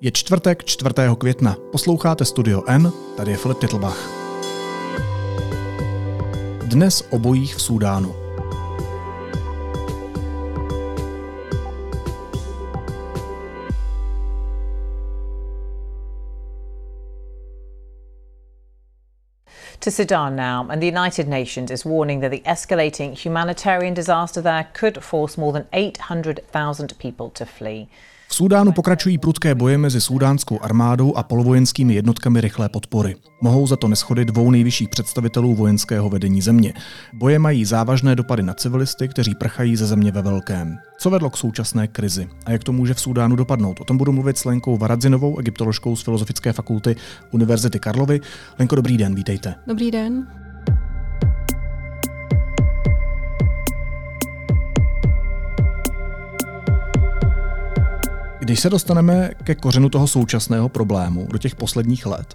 Je čtvrtek 4. května. Posloucháte Studio N, tady je Filip Titlbach. Dnes o bojích v Súdánu. To Sudan now, and the United Nations is warning that the escalating humanitarian disaster there could force more than 800,000 people to flee. V Súdánu pokračují prudké boje mezi súdánskou armádou a polovojenskými jednotkami rychlé podpory. Mohou za to neschody dvou nejvyšších představitelů vojenského vedení země. Boje mají závažné dopady na civilisty, kteří prchají ze země ve velkém. Co vedlo k současné krizi a jak to může v Súdánu dopadnout? O tom budu mluvit s Lenkou Varadzinovou, egyptoložkou z Filozofické fakulty Univerzity Karlovy. Lenko, dobrý den, vítejte. Dobrý den. Když se dostaneme ke kořenu toho současného problému, do těch posledních let,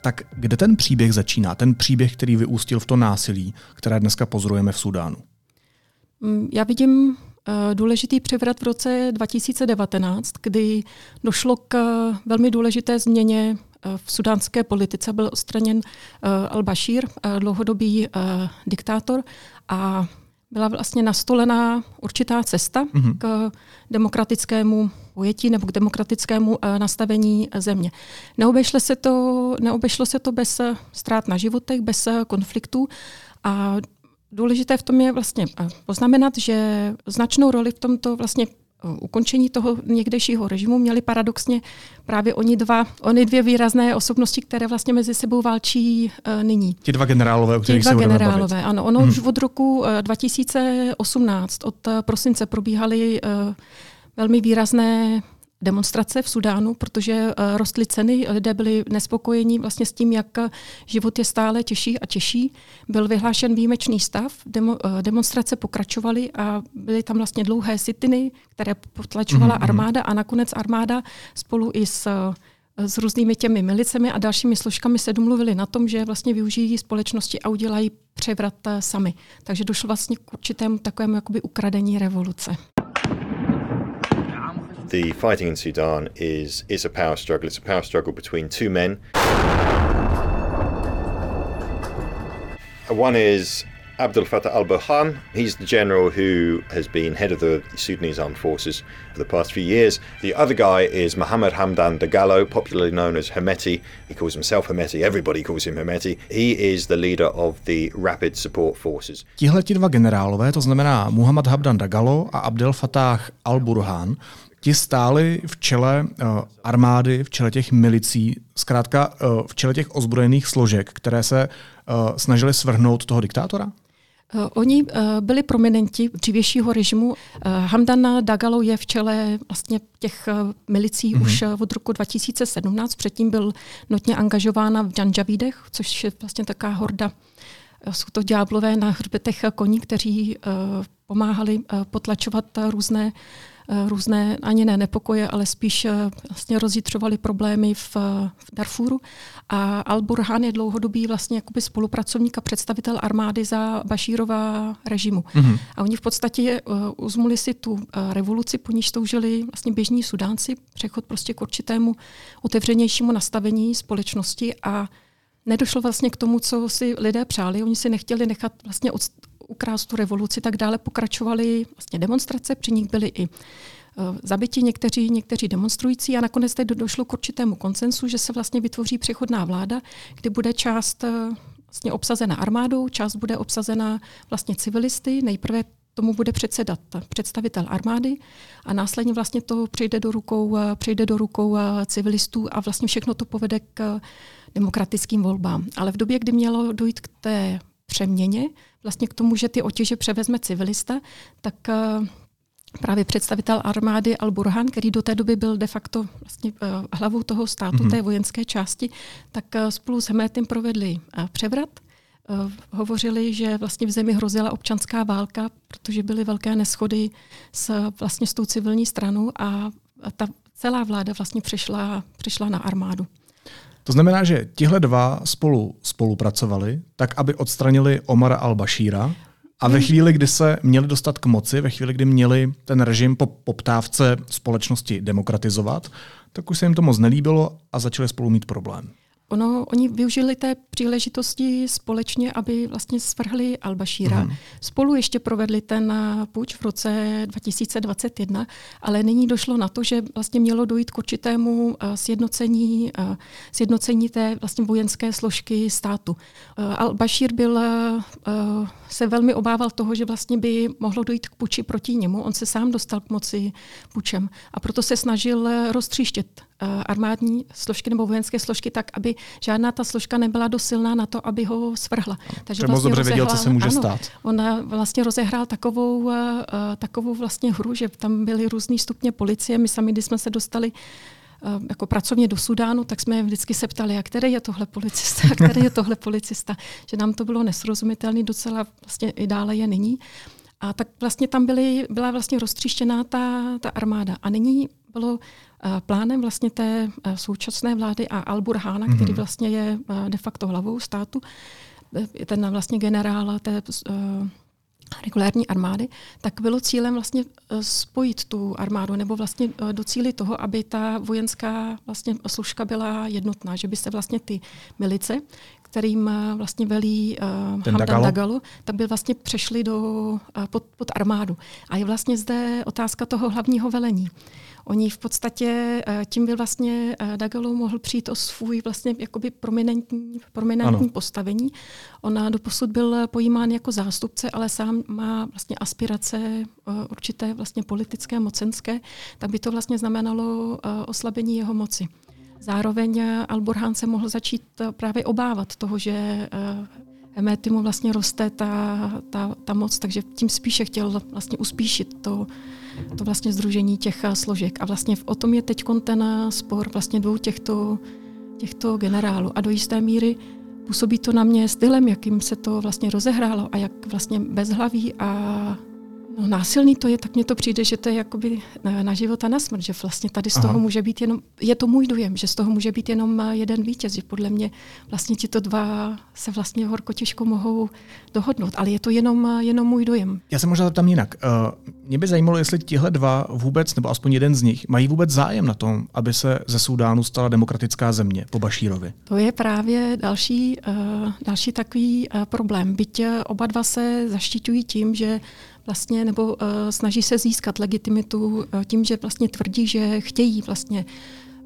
tak kde ten příběh začíná? Ten příběh, který vyústil v to násilí, které dneska pozorujeme v Sudánu? Mm, já vidím eh, důležitý převrat v roce 2019, kdy došlo k eh, velmi důležité změně eh, v sudánské politice. Byl odstraněn al-Bashir, dlouhodobý diktátor, a byla vlastně nastolená určitá cesta mm-hmm. k demokratickému pojetí nebo k demokratickému eh, nastavení země. Neobešlo se to, neobešlo se to bez eh, ztrát na životech, bez eh, konfliktů a důležité v tom je vlastně poznamenat, že značnou roli v tomto vlastně ukončení toho někdejšího režimu měli paradoxně právě oni dva, oni dvě výrazné osobnosti, které vlastně mezi sebou válčí uh, nyní. Ti dva generálové, o kterých Ti dva se generálové, bavit. ano. Ono hmm. už od roku uh, 2018, od prosince probíhaly uh, velmi výrazné demonstrace v Sudánu, protože eh, rostly ceny, lidé byli nespokojení vlastně s tím, jak život je stále těžší a těžší. Byl vyhlášen výjimečný stav, demo, eh, demonstrace pokračovaly a byly tam vlastně dlouhé sitiny, které potlačovala mm-hmm. armáda a nakonec armáda spolu i s s různými těmi milicemi a dalšími složkami se domluvili na tom, že vlastně využijí společnosti a udělají převrat eh, sami. Takže došlo vlastně k určitému takovému jakoby ukradení revoluce. The fighting in Sudan is is a power struggle. It's a power struggle between two men. One is Abdel Fattah al Burhan. He's the general who has been head of the Sudanese armed forces for the past few years. The other guy is Mohammed Hamdan Dagalo, popularly known as Hemeti. He calls himself Hemeti. Everybody calls him Hemeti. He is the leader of the Rapid Support Forces. Tihle ti dva generálové, to znamená Muhammad Hamdan Dagalo a Abdel Fattah al-Burhan, ti stáli v čele uh, armády, v čele těch milicí, zkrátka uh, v čele těch ozbrojených složek, které se uh, snažili svrhnout toho diktátora? Oni byli prominenti dřívějšího režimu. Hamdan Dagalo je v čele vlastně těch milicí mm-hmm. už od roku 2017. Předtím byl notně angažována v Janjavidech, což je vlastně taká horda jsou to ďáblové na hřbetech koní, kteří pomáhali potlačovat různé Eh, různé ani ne nepokoje, ale spíš eh, vlastně rozjitřovali problémy v, v Darfuru. A Al-Burhan je dlouhodobý vlastně jakoby spolupracovník a představitel armády za Bašírova režimu. Mm-hmm. A oni v podstatě uzmuli si tu revoluci, po níž toužili vlastně běžní Sudánci, přechod prostě k určitému otevřenějšímu nastavení společnosti a nedošlo vlastně k tomu, co si lidé přáli. Oni si nechtěli nechat vlastně od, ukrást tu revoluci, tak dále pokračovaly vlastně demonstrace, při nich byly i e, zabiti někteří, někteří demonstrující a nakonec teď došlo k určitému konsensu, že se vlastně vytvoří přechodná vláda, kdy bude část e, vlastně obsazena armádou, část bude obsazena vlastně civilisty. Nejprve tomu bude předsedat představitel armády a následně vlastně to přejde do rukou, e, přejde do rukou civilistů a vlastně všechno to povede k demokratickým volbám. Ale v době, kdy mělo dojít k té přeměně, vlastně k tomu, že ty otěže převezme civilista, tak eh, právě představitel armády Al-Burhan, který do té doby byl de facto vlastně eh, hlavou toho státu, mm-hmm. té vojenské části, tak eh, spolu s Hemetem provedli převrat. Hovořili, že vlastně v zemi hrozila občanská válka, protože byly velké neschody s, vlastně s tou civilní stranou a ta celá vláda vlastně přišla, přišla na armádu. To znamená, že tihle dva spolu spolupracovali, tak aby odstranili Omara al-Bashíra a ve chvíli, kdy se měli dostat k moci, ve chvíli, kdy měli ten režim po poptávce společnosti demokratizovat, tak už se jim to moc nelíbilo a začali spolu mít problém. Ono, oni využili té příležitosti společně, aby vlastně svrhli Al-Bashira. Mm. Spolu ještě provedli ten půjč v roce 2021, ale nyní došlo na to, že vlastně mělo dojít k určitému eh, sjednocení, eh, sjednocení té vlastně vojenské složky státu. Eh, Al-Bashir byl, se velmi obával toho, že vlastně by mohlo dojít k puči proti němu. On se sám dostal k moci pučem a proto se snažil roztříštět armádní složky nebo vojenské složky tak, aby žádná ta složka nebyla dosilná na to, aby ho svrhla. Takže vlastně moc dobře rozehrál, věděl, co se může ano, stát. On vlastně rozehrál takovou, uh, takovou vlastně hru, že tam byly různý stupně policie. My sami, když jsme se dostali uh, jako pracovně do Sudánu, tak jsme vždycky se ptali, a který je tohle policista, a který je tohle policista. Že nám to bylo nesrozumitelné, docela vlastně i dále je nyní. A tak vlastně tam byly, byla vlastně roztříštěná ta, ta armáda. A nyní bylo Eh, plánem vlastně té eh, současné vlády a Al-Burhána, mm-hmm. který vlastně je eh, de facto hlavou státu, ten vlastně generál té regulární armády, tak bylo cílem vlastně spojit tu armádu nebo vlastně docílit toho, aby ta vojenská vlastně složka byla jednotná, že by se vlastně ty milice, kterým vlastně velí uh, Hamdan Dagalo. Dagalo, tak by vlastně přešli do, uh, pod, pod armádu. A je vlastně zde otázka toho hlavního velení. Oni v podstatě, eh, tím by vlastně eh, Dagalo mohl přijít o svůj vlastně jakoby prominentní, prominentní postavení. On doposud byl pojímán jako zástupce, ale sám má vlastně aspirace eh, určité vlastně politické, mocenské, tak by to vlastně znamenalo oslabení jeho moci. Zároveň Al-Burhan se mohl začít právě obávat toho, že Emety mu vlastně roste ta, ta, ta moc, takže tím spíše chtěl vlastně uspíšit to, to vlastně združení těch eh, složek. A vlastně o tom je teď ten eh, spor vlastně dvou těchto, těchto generálů. A do jisté míry působí to na mě stylem, jakým se to vlastně rozehrálo a jak vlastně bezhlaví a No, násilný to je, tak mně to přijde, že to je jakoby na, na život a na smrt, že vlastně tady z Aha. toho může být jenom, je to můj dojem, že z toho může být jenom jeden vítěz, že podle mě vlastně tito dva se vlastně horko těžko mohou dohodnout, ale je to jenom, jenom můj dojem. Já se možná zeptám jinak. Uh, mě by zajímalo, jestli tihle dva vůbec, nebo aspoň jeden z nich, mají vůbec zájem na tom, aby se ze Súdánu stala demokratická země po Bašírovi. To je právě další, uh, další takový uh, problém. Byť oba dva se zaštiťují tím, že vlastně, nebo uh, snaží se získat legitimitu uh, tím, že vlastně tvrdí, že chtějí vlastně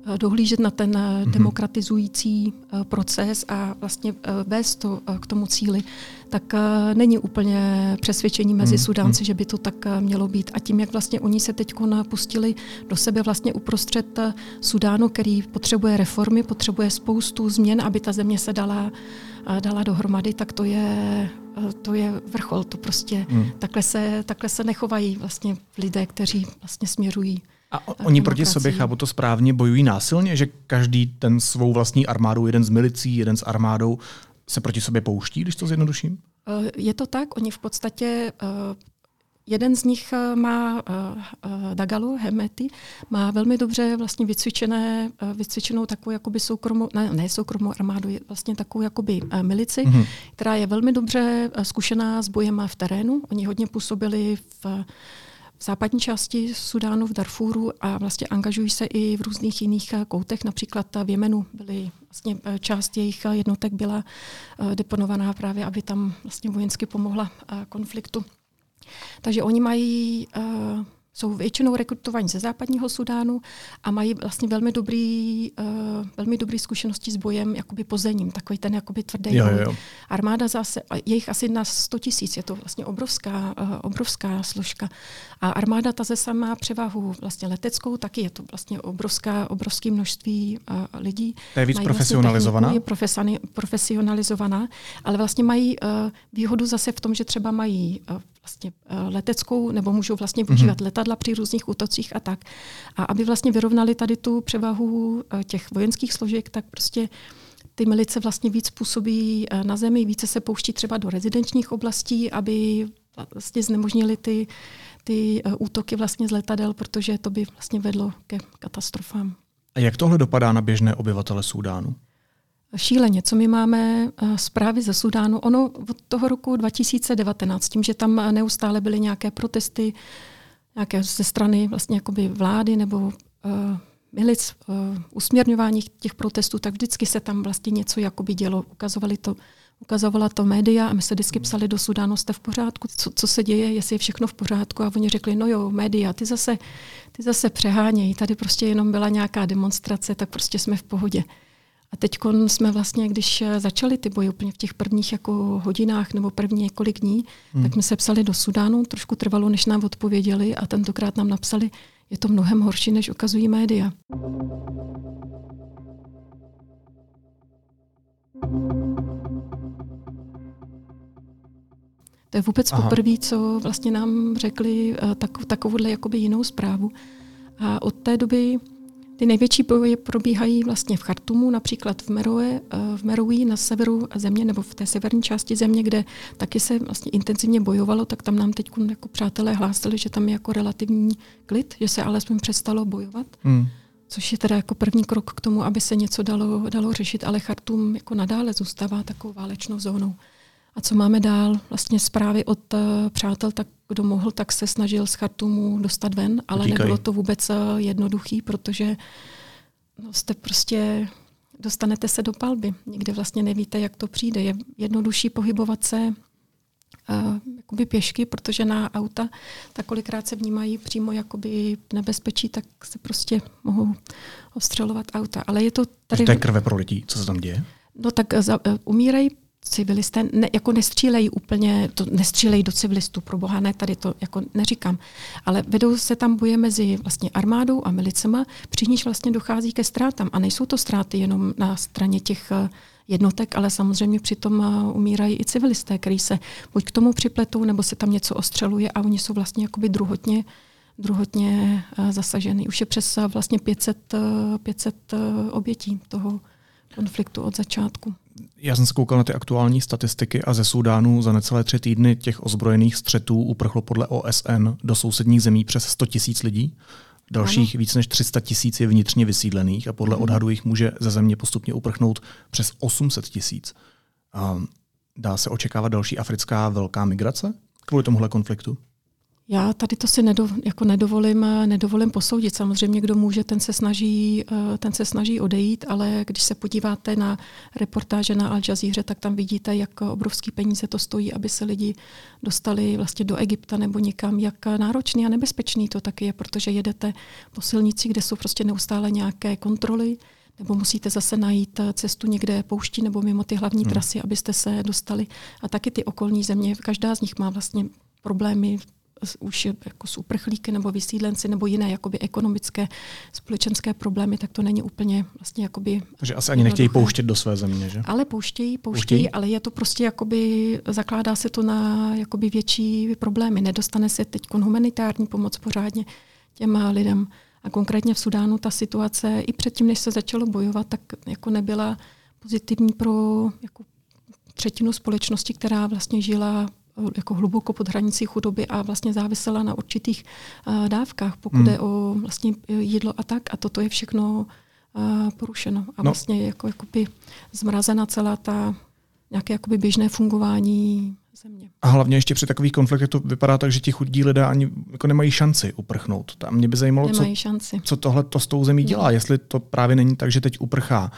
uh, dohlížet na ten uh, demokratizující uh, proces a vlastně uh, vést to uh, k tomu cíli, tak uh, není úplně přesvědčení mezi mm. Sudánci, že by to tak uh, mělo být. A tím, jak vlastně oni se teď pustili do sebe vlastně uprostřed uh, Sudánu, který potřebuje reformy, potřebuje spoustu změn, aby ta země se dala uh, dala dohromady, tak to je, to je vrchol. To prostě hmm. takhle, se, takhle se nechovají vlastně lidé, kteří vlastně směřují a oni proti sobě, chápu to správně, bojují násilně, že každý ten svou vlastní armádou, jeden z milicí, jeden s armádou, se proti sobě pouští, když to zjednoduším? Je to tak, oni v podstatě Jeden z nich eh, má uh, Dagalo, Hemety, má velmi dobře vlastně vycvičené, vycvičenou takovou jakoby soukromou, ne, ne soukromou armádu, je vlastně takovou jakoby milici, mm-hmm. která je velmi dobře zkušená s bojem v terénu. Oni hodně působili v, v západní části Sudánu, v Darfuru a vlastně angažují se i v různých jiných koutech, například v Jemenu byly vlastně část jejich jednotek byla deponovaná právě, aby tam vlastně vojensky pomohla konfliktu. Takže oni mají uh, jsou většinou rekrutovaní ze západního Sudánu a mají vlastně velmi dobrý, uh, velmi dobrý zkušenosti s bojem jakoby pozemním, takový ten jakoby tvrdý jo, jo. Armáda zase, je jich asi na 100 tisíc, je to vlastně obrovská, uh, obrovská složka. A armáda ta zase má převahu vlastně leteckou, taky je to vlastně obrovská, obrovské množství uh, lidí. To je víc mají profesionalizovaná? Vlastně je profesionalizovaná, ale vlastně mají uh, výhodu zase v tom, že třeba mají uh, vlastně leteckou, nebo můžou vlastně využívat mm-hmm. Letadla při různých útocích a tak. A aby vlastně vyrovnali tady tu převahu těch vojenských složek, tak prostě ty milice vlastně víc působí na zemi, více se pouští třeba do rezidenčních oblastí, aby vlastně znemožnili ty, ty útoky vlastně z letadel, protože to by vlastně vedlo ke katastrofám. A jak tohle dopadá na běžné obyvatele Súdánu? šíleně, co my máme eh, zprávy ze Sudánu. Ono od toho roku 2019, tím, že tam neustále byly nějaké protesty, nějaké ze strany vlastně jakoby vlády nebo uh, milic, uh, usměrňování těch protestů, tak vždycky se tam vlastně něco jakoby dělo. Ukazovali to, ukazovala to média a my se vždycky psali do Sudánu, jste v pořádku, co, co se děje, jestli je všechno v pořádku. A oni řekli, no jo, média, ty zase, ty zase přehánějí, tady prostě jenom byla nějaká demonstrace, tak prostě jsme v pohodě. A teď jsme vlastně, když začali ty boje úplně v těch prvních jako hodinách nebo první několik dní, hmm. tak jsme se psali do Sudánu, trošku trvalo, než nám odpověděli a tentokrát nám napsali, je to mnohem horší, než ukazují média. To je vůbec poprvé, co vlastně nám řekli uh, tak, takovouhle jakoby jinou zprávu. A od té doby ty největší boje probíhají vlastně v Chartumu, například v Meroe, uh, v Meroui na severu země nebo v té severní části země, kde taky se vlastně intenzivně bojovalo, tak tam nám teď jako přátelé hlásili, že tam je jako relativní klid, že se alespoň přestalo bojovat. Hmm. Což je teda jako první krok k tomu, aby se něco dalo, dalo řešit, ale Chartum jako nadále zůstává takovou válečnou zónou. A co máme dál? Vlastně zprávy od uh, přátel, tak kdo mohl, tak se snažil z Chartumu dostat ven, ale Díkaj. nebylo to vůbec uh, jednoduchý, protože no, jste prostě dostanete se do palby. Nikdy vlastně nevíte, jak to přijde. Je jednodušší pohybovat se uh, jakoby pěšky, protože na auta tak kolikrát se vnímají přímo jakoby nebezpečí, tak se prostě mohou ostřelovat auta. Ale je to tady... To je krve pro lidi, co se tam děje? No tak za, umírají civilisté ne, jako nestřílejí úplně, to nestřílejí do civilistů, pro boha ne, tady to jako neříkám, ale vedou se tam boje mezi vlastně armádou a milicema, při níž vlastně dochází ke ztrátám a nejsou to ztráty jenom na straně těch eh, jednotek, ale samozřejmě přitom eh, umírají i civilisté, kteří se buď k tomu připletou, nebo se tam něco ostřeluje a oni jsou vlastně jakoby druhotně druhotně eh, zasažený. Už je přes vlastně 500, 500 obětí toho konfliktu od začátku. Já jsem se koukal na ty aktuální statistiky a ze Súdánu za necelé tři týdny těch ozbrojených střetů uprchlo podle OSN do sousedních zemí přes 100 tisíc lidí. Dalších ano. víc než 300 tisíc je vnitřně vysídlených a podle mhm. odhadu jich může ze země postupně uprchnout přes 800 tisíc. Dá se očekávat další africká velká migrace kvůli tomuhle konfliktu? Já tady to si nedo, jako nedovolím, nedovolím posoudit. Samozřejmě, kdo může, ten se, snaží, eh, ten se snaží odejít, ale když se podíváte na reportáže na Al Jazeera, tak tam vidíte, jak obrovský peníze to stojí, aby se lidi dostali vlastně do Egypta nebo někam, jak náročný a nebezpečný to taky je, protože jedete po silnici, kde jsou prostě neustále nějaké kontroly, nebo musíte zase najít cestu někde pouští nebo mimo ty hlavní hmm. trasy, abyste se dostali. A taky ty okolní země, každá z nich má vlastně problémy už jako s uprchlíky nebo vysídlenci nebo jiné jakoby ekonomické, společenské problémy, tak to není úplně vlastně jakoby... Takže asi ani nechtějí pouštět do své země, že? Ale pouštějí, pouštějí, pouštějí, ale je to prostě jakoby, zakládá se to na jakoby větší problémy. Nedostane se teď humanitární pomoc pořádně těm lidem. A konkrétně v Sudánu ta situace i předtím, než se začalo bojovat, tak jako nebyla pozitivní pro jako třetinu společnosti, která vlastně žila jako hluboko pod hranicí chudoby a vlastně závisela na určitých uh, dávkách, pokud hmm. je o vlastně jídlo a tak. A toto je všechno uh, porušeno. A no. vlastně jako, jakoby zmrazena celá ta nějaké jakoby běžné fungování země. A hlavně ještě při takových konfliktech to vypadá tak, že ti chudí lidé ani jako nemají šanci uprchnout. Tam mě by zajímalo, co, šanci. co tohle to s tou zemí dělá. No. Jestli to právě není tak, že teď uprchá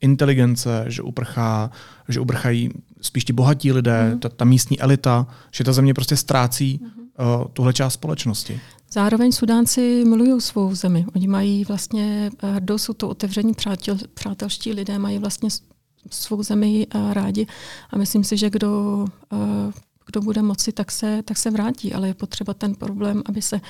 inteligence, že uprchá, že uprchají spíš ti bohatí lidé, mm. ta, ta místní elita, že ta země prostě ztrácí mm. uh, tuhle část společnosti. Zároveň Sudánci milují svou zemi. Oni mají vlastně eh, hrdost, jsou to otevření přátel, přátelští lidé, mají vlastně svou zemi uh, rádi a myslím si, že kdo kdo bude moci, tak se, tak se vrátí, ale je potřeba ten problém, aby se,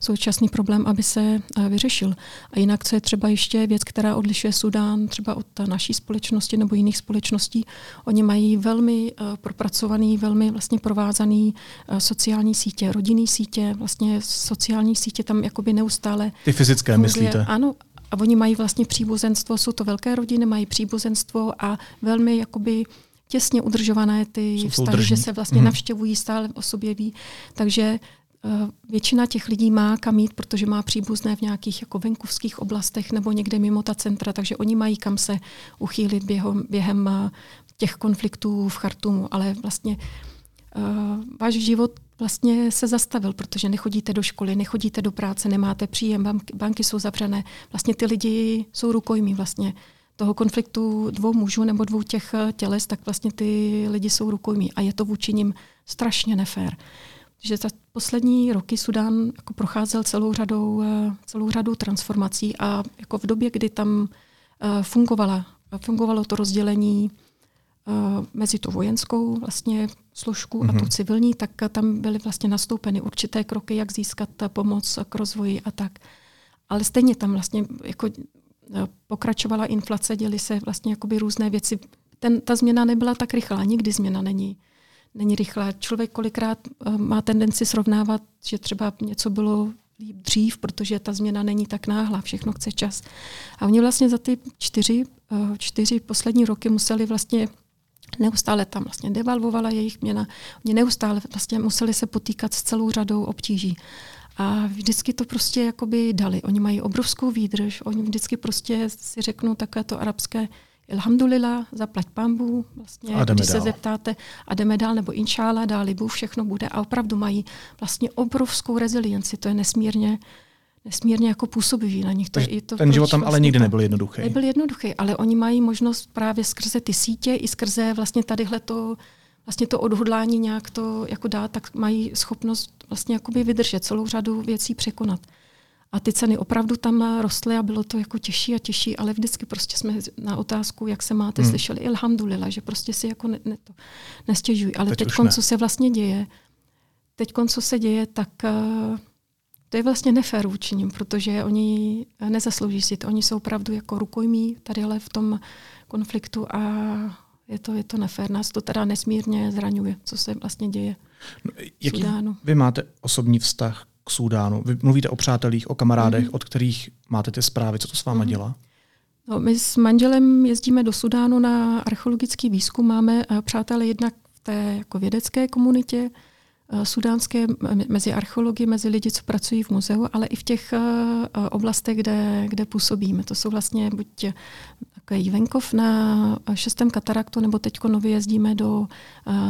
současný problém, aby se eh, vyřešil. A jinak, co je třeba ještě věc, která odlišuje Sudán třeba od naší společnosti nebo jiných společností, oni mají velmi uh, propracovaný, velmi vlastně provázaný uh, sociální sítě, rodinný sítě, vlastně sociální sítě tam jakoby neustále. Ty fyzické funguje. myslíte? Ano, a oni mají vlastně příbuzenstvo, jsou to velké rodiny, mají příbuzenstvo a velmi jakoby těsně udržované ty Jsou vztahy, že se vlastně mm. navštěvují, stále o sobě ví. Takže uh, většina těch lidí má kam jít, protože má příbuzné v nějakých jako venkovských oblastech nebo někde mimo ta centra, takže oni mají kam se uchýlit během, během uh, těch konfliktů v Chartumu. Ale vlastně uh, váš život vlastně se zastavil, protože nechodíte do školy, nechodíte do práce, nemáte příjem, banky, banky jsou zavřené. Vlastně ty lidi jsou rukojmí vlastně toho konfliktu dvou mužů nebo dvou těch eh, těles, tak vlastně ty lidi jsou rukojmí a je to vůči nim strašně nefér. Že za poslední roky Sudán jako procházel celou řadou, eh, celou řadou transformací a jako v době, kdy tam eh, fungovala, fungovalo to rozdělení mezi tu vojenskou vlastně složku a tu mhm. civilní, tak tam byly vlastně nastoupeny určité kroky, jak získat pomoc k rozvoji a tak. Ale stejně tam vlastně jako pokračovala inflace, děly se vlastně jakoby různé věci. Ten, ta změna nebyla tak rychlá, nikdy změna není, není rychlá. Člověk kolikrát uh, má tendenci srovnávat, že třeba něco bylo líp dřív, protože ta změna není tak náhlá, všechno chce čas. A oni vlastně za ty čtyři, uh, čtyři poslední roky museli vlastně neustále tam vlastně devalvovala jejich měna. Oni neustále vlastně museli se potýkat s celou řadou obtíží. A vždycky to prostě jakoby dali. Oni mají obrovskou výdrž, oni vždycky prostě si řeknou takové to arabské Alhamdulillah, zaplať pambu, vlastně, a když dál. se zeptáte a jdeme dál, nebo inšála, dáli bu, všechno bude a opravdu mají vlastně obrovskou rezilienci, to je nesmírně, nesmírně jako působivý na nich. To, i to, ten život tam vlastně ale nikdy nebyl jednoduchý. Nebyl jednoduchý, ale oni mají možnost právě skrze ty sítě i skrze vlastně tadyhle to vlastně to odhodlání nějak to jako dát, tak mají schopnost vlastně jakoby vydržet, celou řadu věcí překonat. A ty ceny opravdu tam rostly a bylo to jako těžší a těžší, ale vždycky prostě jsme na otázku, jak se máte, hmm. slyšeli ilhamdulila, že prostě si jako ne, ne to nestěžují. Ale teď, teď co se vlastně děje, teď co se děje, tak uh, to je vlastně nefér vůči protože oni nezaslouží si to. Oni jsou opravdu jako rukojmí tadyhle v tom konfliktu a je to, je to nefér. Nás to teda nesmírně zraňuje, co se vlastně děje no, Jaký Sudánu. vy máte osobní vztah k Súdánu? Vy mluvíte o přátelích, o kamarádech, mm-hmm. od kterých máte ty zprávy. Co to s váma mm-hmm. dělá? No, my s manželem jezdíme do Sudánu na archeologický výzkum. Máme uh, přátelé jednak v té jako vědecké komunitě, uh, sudánské, mezi archeology, mezi lidi, co pracují v muzeu, ale i v těch uh, oblastech, kde, kde působíme. To jsou vlastně buď takový venkov na šestém kataraktu, nebo teď nově jezdíme do uh,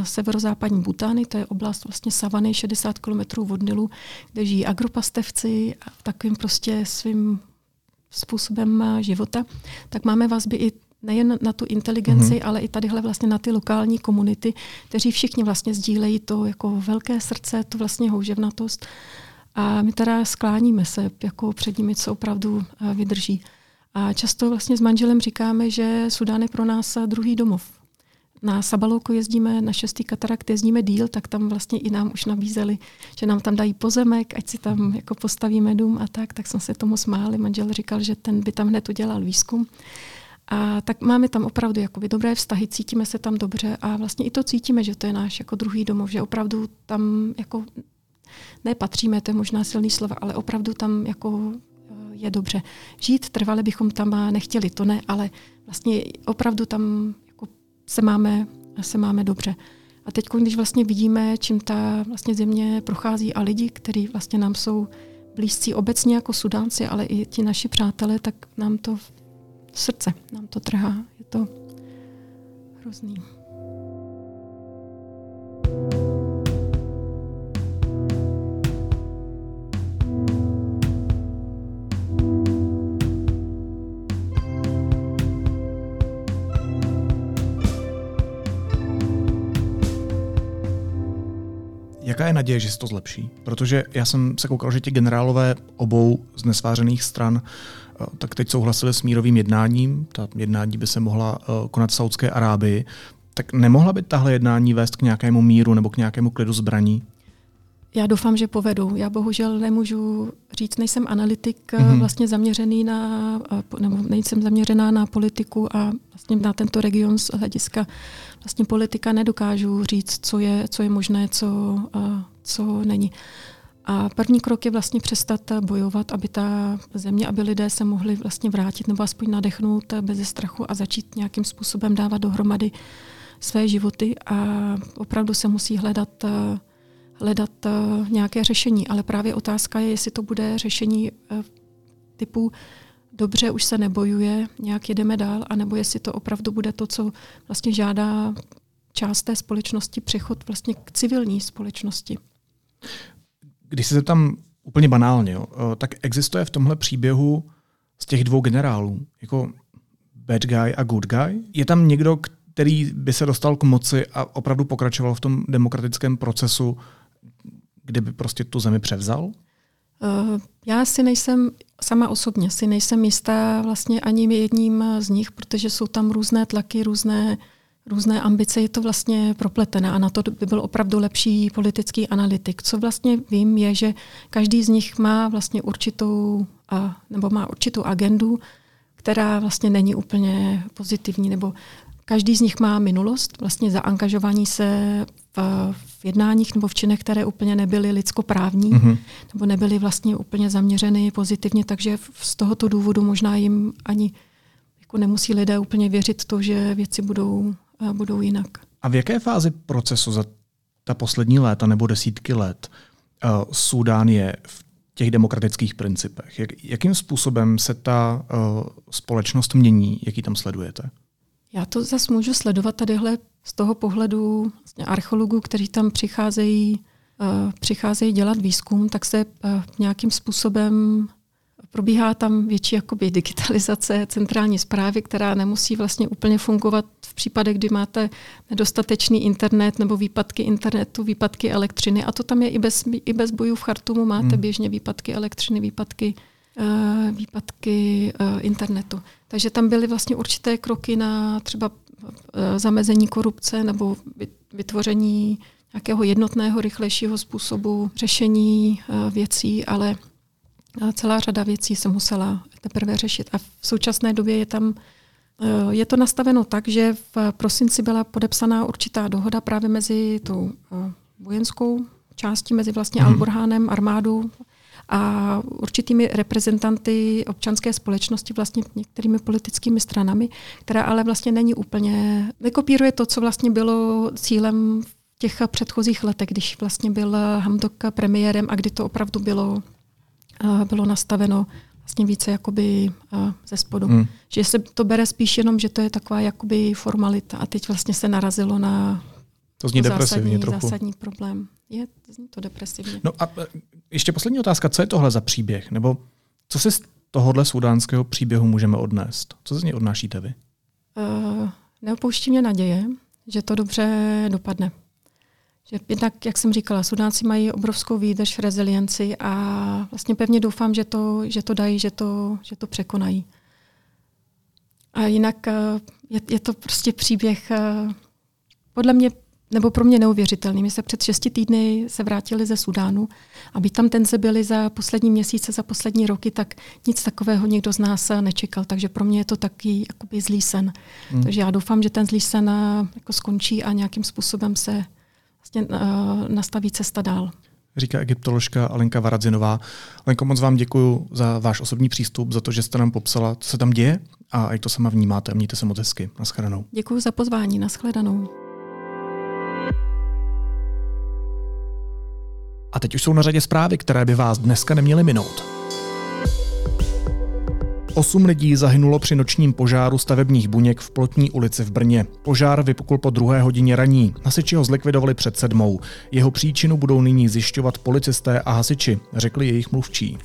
severozápadní Butány, to je oblast vlastně savany 60 km od Nilu, kde žijí agropastevci a takovým prostě svým způsobem života, tak máme vazby i nejen na tu inteligenci, mm-hmm. ale i tadyhle vlastně na ty lokální komunity, kteří všichni vlastně sdílejí to jako velké srdce, tu vlastně houževnatost. A my teda skláníme se jako před nimi, co opravdu vydrží. A často vlastně s manželem říkáme, že Sudán je pro nás druhý domov. Na Sabalouko jezdíme, na šestý katarakt jezdíme díl, tak tam vlastně i nám už nabízeli, že nám tam dají pozemek, ať si tam jako postavíme dům a tak, tak jsme se tomu smáli. Manžel říkal, že ten by tam hned udělal výzkum. A tak máme tam opravdu jakoby dobré vztahy, cítíme se tam dobře a vlastně i to cítíme, že to je náš jako druhý domov, že opravdu tam jako nepatříme, to je možná silný slovo, ale opravdu tam jako je dobře. Žít trvale bychom tam nechtěli, to ne, ale vlastně opravdu tam jako se, máme, se máme dobře. A teď, když vlastně vidíme, čím ta vlastně země prochází a lidi, kteří vlastně nám jsou blízcí obecně jako Sudánci, ale i ti naši přátelé, tak nám to srdce, nám to trhá. Je to hrozný. Jaká je naděje, že se to zlepší? Protože já jsem se koukal, že ti generálové obou z nesvářených stran eh, tak teď souhlasili s mírovým jednáním. Ta jednání by se mohla eh, konat v Saudské Arábii. Tak nemohla by tahle jednání vést k nějakému míru nebo k nějakému klidu zbraní? Já doufám, že povedou. Já bohužel nemůžu říct, nejsem analytik mm-hmm. vlastně zaměřený na, nebo nejsem zaměřená na politiku a vlastně na tento region z hlediska vlastně politika nedokážu říct, co je, co je možné, co, co není. A první krok je vlastně přestat bojovat, aby ta země, aby lidé se mohli vlastně vrátit nebo aspoň nadechnout bez strachu a začít nějakým způsobem dávat dohromady své životy a opravdu se musí hledat hledat uh, nějaké řešení. Ale právě otázka je, jestli to bude řešení uh, typu dobře, už se nebojuje, nějak jedeme dál, anebo jestli to opravdu bude to, co vlastně žádá část té společnosti, přechod vlastně k civilní společnosti. Když se tam úplně banálně, jo, eh, tak existuje v tomhle příběhu z těch dvou generálů, jako bad guy a good guy? Je tam někdo, který by se dostal k moci a opravdu pokračoval v tom demokratickém procesu, kde by prostě tu zemi převzal? Uh, já si nejsem, sama osobně si nejsem jistá vlastně ani jedním z nich, protože jsou tam různé tlaky, různé, různé ambice, je to vlastně propletené a na to by byl opravdu lepší politický analytik. Co vlastně vím, je, že každý z nich má vlastně určitou, a, nebo má určitou agendu, která vlastně není úplně pozitivní, nebo každý z nich má minulost, vlastně zaangažování se v, v jednáních nebo v činech, které úplně nebyly lidskoprávní, mm-hmm. nebo nebyly vlastně úplně zaměřeny pozitivně, takže z tohoto důvodu možná jim ani jako nemusí lidé úplně věřit to, že věci budou, budou jinak. A v jaké fázi procesu za ta poslední léta nebo desítky let uh, Súdán je v těch demokratických principech? Jak, jakým způsobem se ta uh, společnost mění, jaký tam sledujete? Já to zase můžu sledovat tadyhle z toho pohledu vlastně archeologů, kteří tam přicházejí, uh, přicházejí dělat výzkum, tak se uh, nějakým způsobem probíhá tam větší jakoby digitalizace centrální zprávy, která nemusí vlastně úplně fungovat v případech, kdy máte nedostatečný internet nebo výpadky internetu, výpadky elektřiny. A to tam je i bez, i bez bojů v Chartumu. Máte hmm. běžně výpadky elektřiny, výpadky uh, výpadky uh, internetu. Takže tam byly vlastně určité kroky na třeba uh, zamezení korupce nebo vytvoření nějakého jednotného, rychlejšího způsobu řešení věcí, ale celá řada věcí se musela teprve řešit. A v současné době je tam je to nastaveno tak, že v prosinci byla podepsaná určitá dohoda právě mezi tou vojenskou částí, mezi vlastně mm. Alborhánem, armádou a určitými reprezentanty občanské společnosti, vlastně některými politickými stranami, která ale vlastně není úplně, nekopíruje to, co vlastně bylo cílem v těch předchozích letech, když vlastně byl Hamdok premiérem a kdy to opravdu bylo, bylo nastaveno vlastně více jakoby ze spodu. Hmm. Že se to bere spíš jenom, že to je taková jakoby formalita a teď vlastně se narazilo na to zní depresivně zásadní, trochu. zásadní problém. Je, zní to depresivně. No a e, ještě poslední otázka, co je tohle za příběh? Nebo co si z tohohle sudánského příběhu můžeme odnést? Co z něj odnášíte vy? Uh, neopouští mě naděje, že to dobře dopadne. Že jednak, jak jsem říkala, Sudánci mají obrovskou výdrž, rezilienci a vlastně pevně doufám, že to, že to dají, že to, že to překonají. A jinak e, je, je to prostě příběh podle mě nebo pro mě neuvěřitelný. My se před šesti týdny se vrátili ze Sudánu a tam tenze byly za poslední měsíce, za poslední roky, tak nic takového nikdo z nás nečekal. Takže pro mě je to taky jakoby zlý sen. Hmm. Takže já doufám, že ten zlý sen jako skončí a nějakým způsobem se vlastně, uh, nastaví cesta dál. Říká egyptoložka Alenka Varadzinová. Alenko, moc vám děkuji za váš osobní přístup, za to, že jste nám popsala, co se tam děje a jak to sama vnímáte. Mějte se moc hezky. Naschledanou. Děkuji za pozvání. Naschledanou. A teď už jsou na řadě zprávy, které by vás dneska neměly minout. Osm lidí zahynulo při nočním požáru stavebních buněk v Plotní ulici v Brně. Požár vypukl po druhé hodině raní. Hasiči ho zlikvidovali před sedmou. Jeho příčinu budou nyní zjišťovat policisté a hasiči, řekli jejich mluvčí.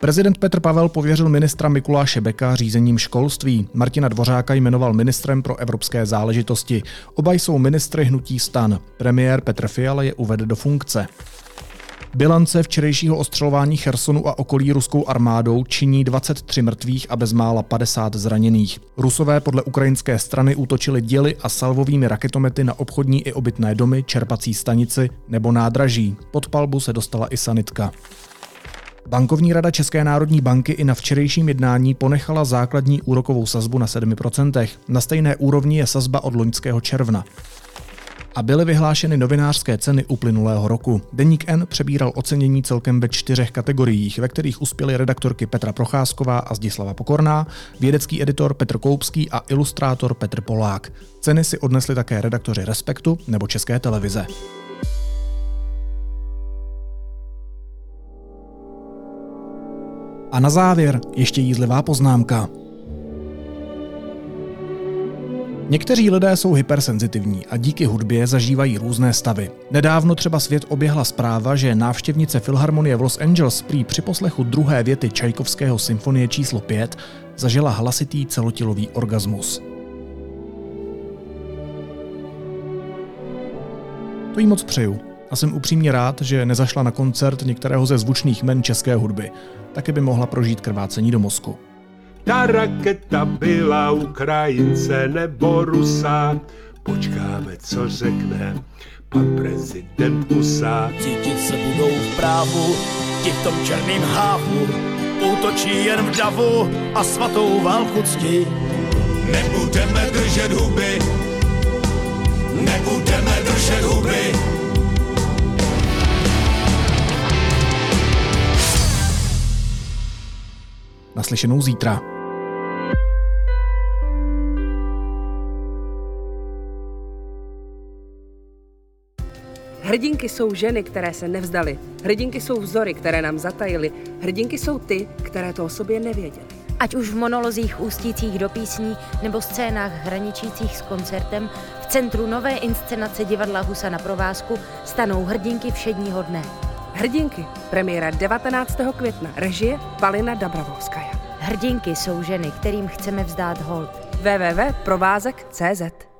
Prezident Petr Pavel pověřil ministra Mikuláše Beka řízením školství. Martina Dvořáka jmenoval ministrem pro evropské záležitosti. Oba jsou ministry hnutí stan. Premiér Petr Fiala je uvede do funkce. Bilance včerejšího ostřelování Chersonu a okolí ruskou armádou činí 23 mrtvých a bezmála 50 zraněných. Rusové podle ukrajinské strany útočili děly a salvovými raketomety na obchodní i obytné domy, čerpací stanici nebo nádraží. Pod palbu se dostala i sanitka. Bankovní rada České národní banky i na včerejším jednání ponechala základní úrokovou sazbu na 7%. Na stejné úrovni je sazba od loňského června a byly vyhlášeny novinářské ceny uplynulého roku. Deník N přebíral ocenění celkem ve čtyřech kategoriích, ve kterých uspěly redaktorky Petra Procházková a Zdislava Pokorná, vědecký editor Petr Koupský a ilustrátor Petr Polák. Ceny si odnesli také redaktoři Respektu nebo České televize. A na závěr ještě jízlivá poznámka. Někteří lidé jsou hypersenzitivní a díky hudbě zažívají různé stavy. Nedávno třeba svět oběhla zpráva, že návštěvnice Filharmonie v Los Angeles prý při poslechu druhé věty Čajkovského symfonie číslo 5 zažila hlasitý celotilový orgasmus. To jí moc přeju a jsem upřímně rád, že nezašla na koncert některého ze zvučných men české hudby. Taky by mohla prožít krvácení do mozku. Ta raketa byla Ukrajince nebo Rusa. Počkáme, co řekne pan prezident USA. Cítit se budou v právu, ti v tom černým hávu, útočí jen v davu a svatou válku cti. Nebudeme držet huby, nebudeme držet huby. Naslyšenou zítra. Hrdinky jsou ženy, které se nevzdaly. Hrdinky jsou vzory, které nám zatajily. Hrdinky jsou ty, které to o sobě nevěděly. Ať už v monolozích ústících do písní nebo scénách hraničících s koncertem, v centru nové inscenace divadla Husa na provázku stanou hrdinky všedního dne. Hrdinky. Premiéra 19. května. Režie Palina Dabravovskaja. Hrdinky jsou ženy, kterým chceme vzdát hold. www.provázek.cz